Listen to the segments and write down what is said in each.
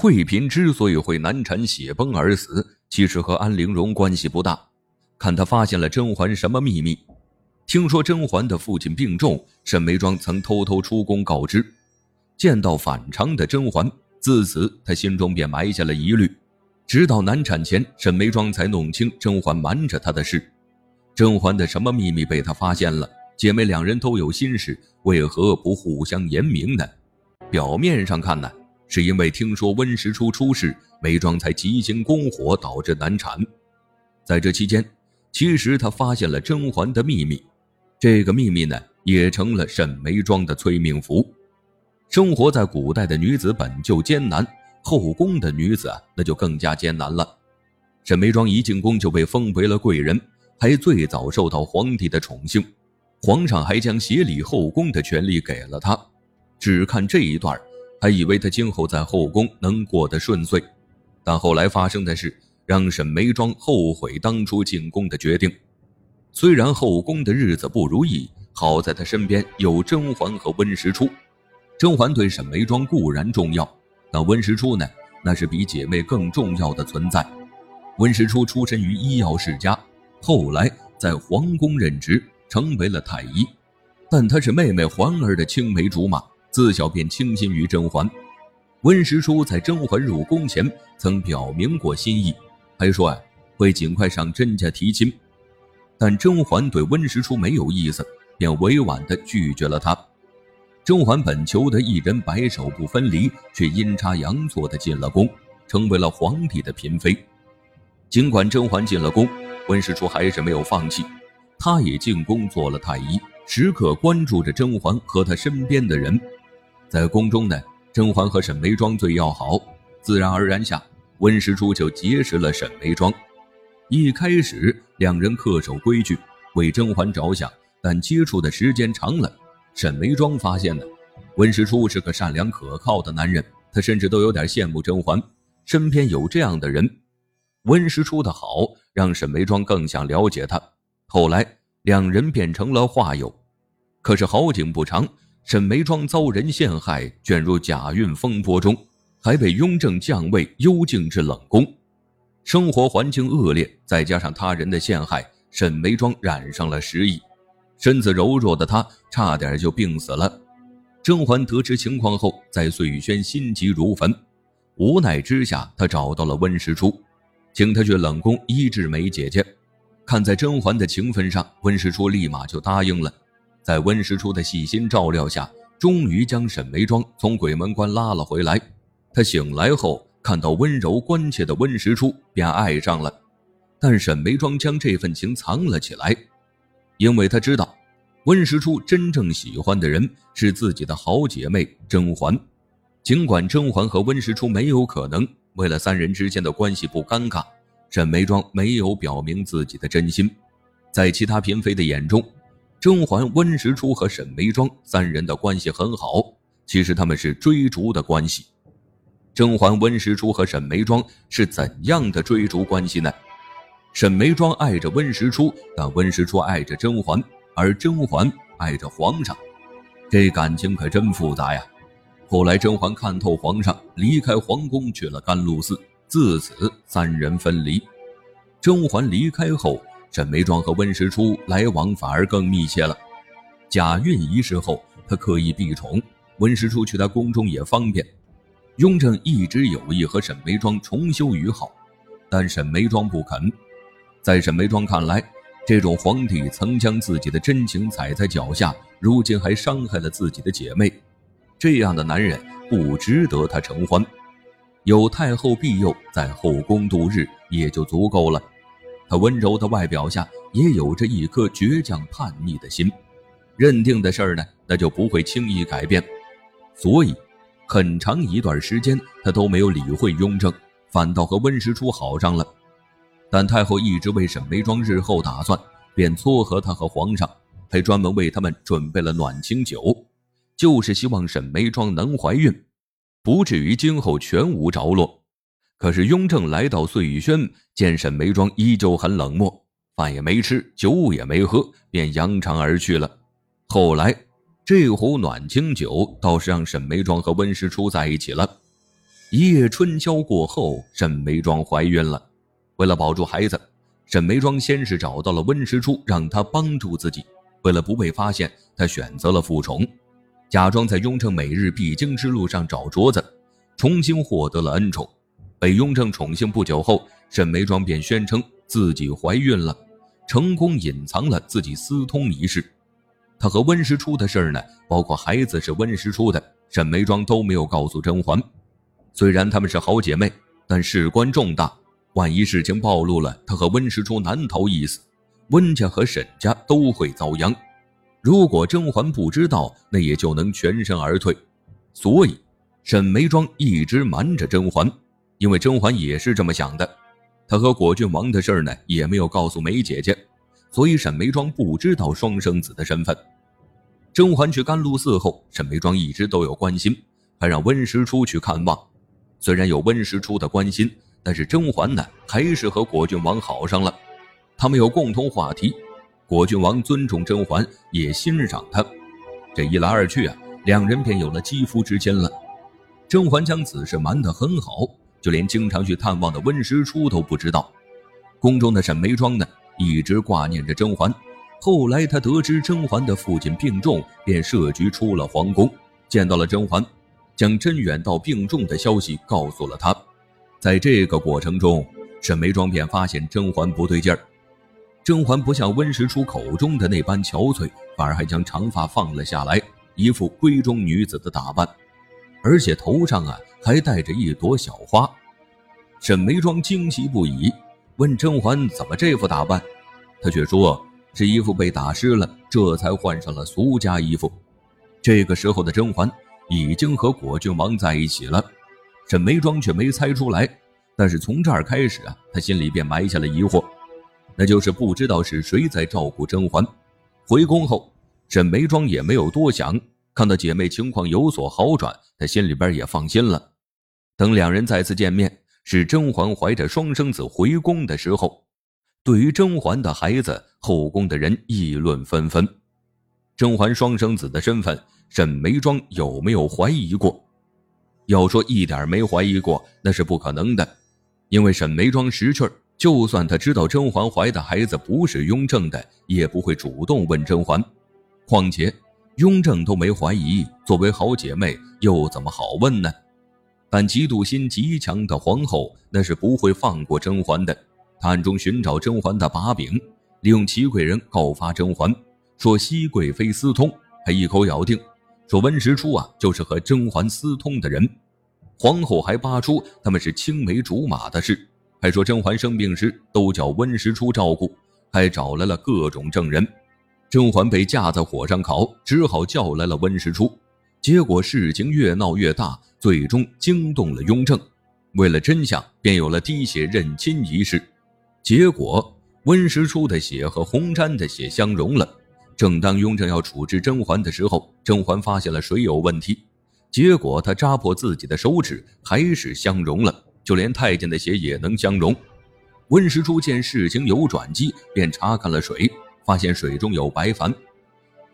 惠嫔之所以会难产血崩而死，其实和安陵容关系不大。看他发现了甄嬛什么秘密？听说甄嬛的父亲病重，沈眉庄曾偷偷出宫告知。见到反常的甄嬛，自此他心中便埋下了疑虑。直到难产前，沈眉庄才弄清甄嬛瞒着他的事。甄嬛的什么秘密被他发现了？姐妹两人都有心事，为何不互相言明呢？表面上看呢？是因为听说温实初出事，眉庄才急行攻火，导致难产。在这期间，其实他发现了甄嬛的秘密，这个秘密呢，也成了沈眉庄的催命符。生活在古代的女子本就艰难，后宫的女子啊，那就更加艰难了。沈眉庄一进宫就被封为了贵人，还最早受到皇帝的宠幸，皇上还将协理后宫的权利给了她。只看这一段还以为他今后在后宫能过得顺遂，但后来发生的事让沈眉庄后悔当初进宫的决定。虽然后宫的日子不如意，好在他身边有甄嬛和温实初。甄嬛对沈眉庄固然重要，但温实初呢，那是比姐妹更重要的存在。温实初出身于医药世家，后来在皇宫任职，成为了太医，但他是妹妹嬛儿的青梅竹马。自小便倾心于甄嬛，温实初在甄嬛入宫前曾表明过心意，还说啊会尽快上甄家提亲，但甄嬛对温实初没有意思，便委婉地拒绝了他。甄嬛本求得一人白首不分离，却阴差阳错地进了宫，成为了皇帝的嫔妃。尽管甄嬛进了宫，温实初还是没有放弃，他也进宫做了太医，时刻关注着甄嬛和她身边的人。在宫中呢，甄嬛和沈眉庄最要好，自然而然下，温实初就结识了沈眉庄。一开始，两人恪守规矩，为甄嬛着想，但接触的时间长了，沈眉庄发现呢，温实初是个善良可靠的男人，他甚至都有点羡慕甄嬛身边有这样的人。温实初的好，让沈眉庄更想了解他，后来两人变成了话友。可是好景不长。沈眉庄遭人陷害，卷入假孕风波中，还被雍正降位幽禁至冷宫，生活环境恶劣，再加上他人的陷害，沈眉庄染上了失忆，身子柔弱的她差点就病死了。甄嬛得知情况后，在碎玉轩心急如焚，无奈之下，她找到了温实初，请他去冷宫医治梅姐姐。看在甄嬛的情分上，温实初立马就答应了。在温实初的细心照料下，终于将沈眉庄从鬼门关拉了回来。他醒来后，看到温柔关切的温实初，便爱上了。但沈眉庄将这份情藏了起来，因为他知道，温实初真正喜欢的人是自己的好姐妹甄嬛。尽管甄嬛和温实初没有可能，为了三人之间的关系不尴尬，沈眉庄没有表明自己的真心。在其他嫔妃的眼中。甄嬛、温实初和沈眉庄三人的关系很好，其实他们是追逐的关系。甄嬛、温实初和沈眉庄是怎样的追逐关系呢？沈眉庄爱着温实初，但温实初爱着甄嬛，而甄嬛爱着皇上，这感情可真复杂呀。后来甄嬛看透皇上，离开皇宫去了甘露寺，自此三人分离。甄嬛离开后。沈眉庄和温实初来往反而更密切了。假孕一事后，他刻意避宠，温实初去他宫中也方便。雍正一直有意和沈眉庄重修于好，但沈眉庄不肯。在沈眉庄看来，这种皇帝曾将自己的真情踩在脚下，如今还伤害了自己的姐妹，这样的男人不值得她承欢。有太后庇佑，在后宫度日也就足够了。他温柔的外表下也有着一颗倔强叛逆的心，认定的事儿呢，那就不会轻易改变。所以，很长一段时间他都没有理会雍正，反倒和温实初好上了。但太后一直为沈眉庄日后打算，便撮合他和皇上，还专门为他们准备了暖清酒，就是希望沈眉庄能怀孕，不至于今后全无着落。可是雍正来到碎玉轩，见沈眉庄依旧很冷漠，饭也没吃，酒也没喝，便扬长而去了。后来，这壶暖清酒倒是让沈眉庄和温实初在一起了。一夜春宵过后，沈眉庄怀孕了。为了保住孩子，沈眉庄先是找到了温实初，让他帮助自己。为了不被发现，他选择了复仇，假装在雍正每日必经之路上找镯子，重新获得了恩宠。被雍正宠幸不久后，沈眉庄便宣称自己怀孕了，成功隐藏了自己私通一事。他和温实初的事儿呢，包括孩子是温实初的，沈眉庄都没有告诉甄嬛。虽然她们是好姐妹，但事关重大，万一事情暴露了，她和温实初难逃一死，温家和沈家都会遭殃。如果甄嬛不知道，那也就能全身而退。所以，沈眉庄一直瞒着甄嬛，因为甄嬛也是这么想的。她和果郡王的事儿呢，也没有告诉梅姐姐，所以沈眉庄不知道双生子的身份。甄嬛去甘露寺后，沈眉庄一直都有关心，还让温实初去看望。虽然有温实初的关心，但是甄嬛呢，还是和果郡王好上了。他们有共同话题，果郡王尊重甄嬛，也欣赏她。这一来二去啊，两人便有了肌肤之亲了。甄嬛将此事瞒得很好，就连经常去探望的温实初都不知道。宫中的沈眉庄呢，一直挂念着甄嬛。后来他得知甄嬛的父亲病重，便设局出了皇宫，见到了甄嬛。将甄远道病重的消息告诉了他，在这个过程中，沈眉庄便发现甄嬛不对劲儿。甄嬛不像温实初口中的那般憔悴，反而还将长发放了下来，一副闺中女子的打扮，而且头上啊还带着一朵小花。沈眉庄惊奇不已，问甄嬛怎么这副打扮，她却说是衣服被打湿了，这才换上了俗家衣服。这个时候的甄嬛。已经和果郡王在一起了，沈眉庄却没猜出来。但是从这儿开始啊，他心里便埋下了疑惑，那就是不知道是谁在照顾甄嬛。回宫后，沈眉庄也没有多想，看到姐妹情况有所好转，他心里边也放心了。等两人再次见面，是甄嬛怀着双生子回宫的时候。对于甄嬛的孩子，后宫的人议论纷纷。甄嬛双生子的身份。沈眉庄有没有怀疑过？要说一点没怀疑过，那是不可能的，因为沈眉庄识趣儿，就算他知道甄嬛怀的孩子不是雍正的，也不会主动问甄嬛。况且雍正都没怀疑，作为好姐妹，又怎么好问呢？但嫉妒心极强的皇后，那是不会放过甄嬛的。她暗中寻找甄嬛的把柄，利用祺贵人告发甄嬛，说熹贵妃私通，还一口咬定。说温实初啊，就是和甄嬛私通的人，皇后还扒出他们是青梅竹马的事，还说甄嬛生病时都叫温实初照顾，还找来了各种证人。甄嬛被架在火上烤，只好叫来了温实初。结果事情越闹越大，最终惊动了雍正。为了真相，便有了滴血认亲仪式。结果温实初的血和红毡的血相融了。正当雍正要处置甄嬛的时候，甄嬛发现了水有问题，结果她扎破自己的手指，还是相融了，就连太监的血也能相融。温实初见事情有转机，便查看了水，发现水中有白矾。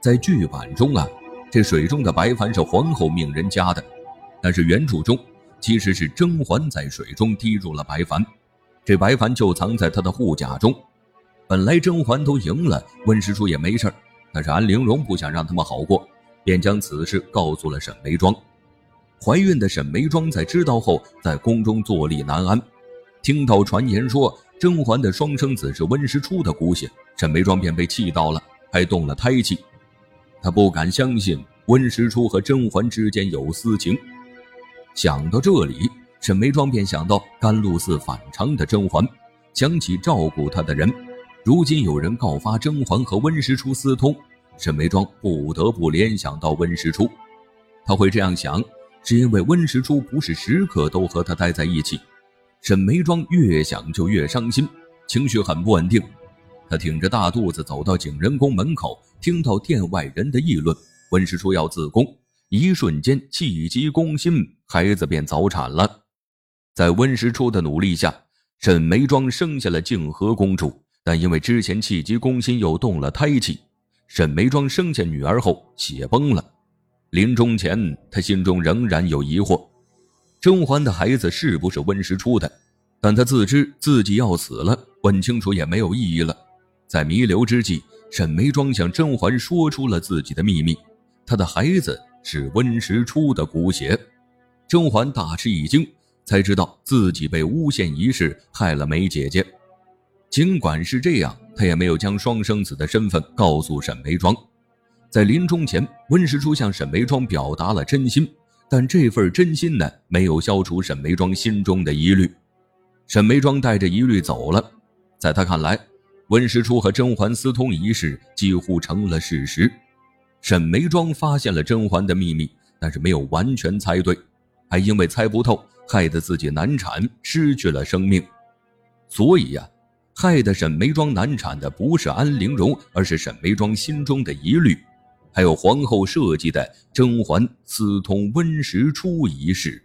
在剧版中啊，这水中的白矾是皇后命人加的，但是原著中其实是甄嬛在水中滴入了白矾，这白矾就藏在她的护甲中。本来甄嬛都赢了，温实初也没事。但是安陵容不想让他们好过，便将此事告诉了沈眉庄。怀孕的沈眉庄在知道后，在宫中坐立难安。听到传言说甄嬛的双生子是温实初的骨血，沈眉庄便被气到了，还动了胎气。他不敢相信温实初和甄嬛之间有私情。想到这里，沈眉庄便想到甘露寺反常的甄嬛，想起照顾她的人。如今有人告发甄嬛和温实初私通，沈眉庄不得不联想到温实初。他会这样想，是因为温实初不是时刻都和他待在一起。沈眉庄越想就越伤心，情绪很不稳定。他挺着大肚子走到景仁宫门口，听到殿外人的议论：温实初要自宫，一瞬间气急攻心，孩子便早产了。在温实初的努力下，沈眉庄生下了静和公主。但因为之前气急攻心又动了胎气，沈眉庄生下女儿后血崩了。临终前，他心中仍然有疑惑：甄嬛的孩子是不是温实初的？但她自知自己要死了，问清楚也没有意义了。在弥留之际，沈眉庄向甄嬛说出了自己的秘密：她的孩子是温实初的骨血。甄嬛大吃一惊，才知道自己被诬陷一事害了梅姐姐。尽管是这样，她也没有将双生子的身份告诉沈眉庄。在临终前，温实初向沈眉庄表达了真心。但这份真心呢，没有消除沈眉庄心中的疑虑。沈眉庄带着疑虑走了。在他看来，温实初和甄嬛私通一事几乎成了事实。沈眉庄发现了甄嬛的秘密，但是没有完全猜对，还因为猜不透，害得自己难产，失去了生命。所以呀，害得沈眉庄难产的不是安陵容，而是沈眉庄心中的疑虑。还有皇后设计的甄嬛私通温实初一事。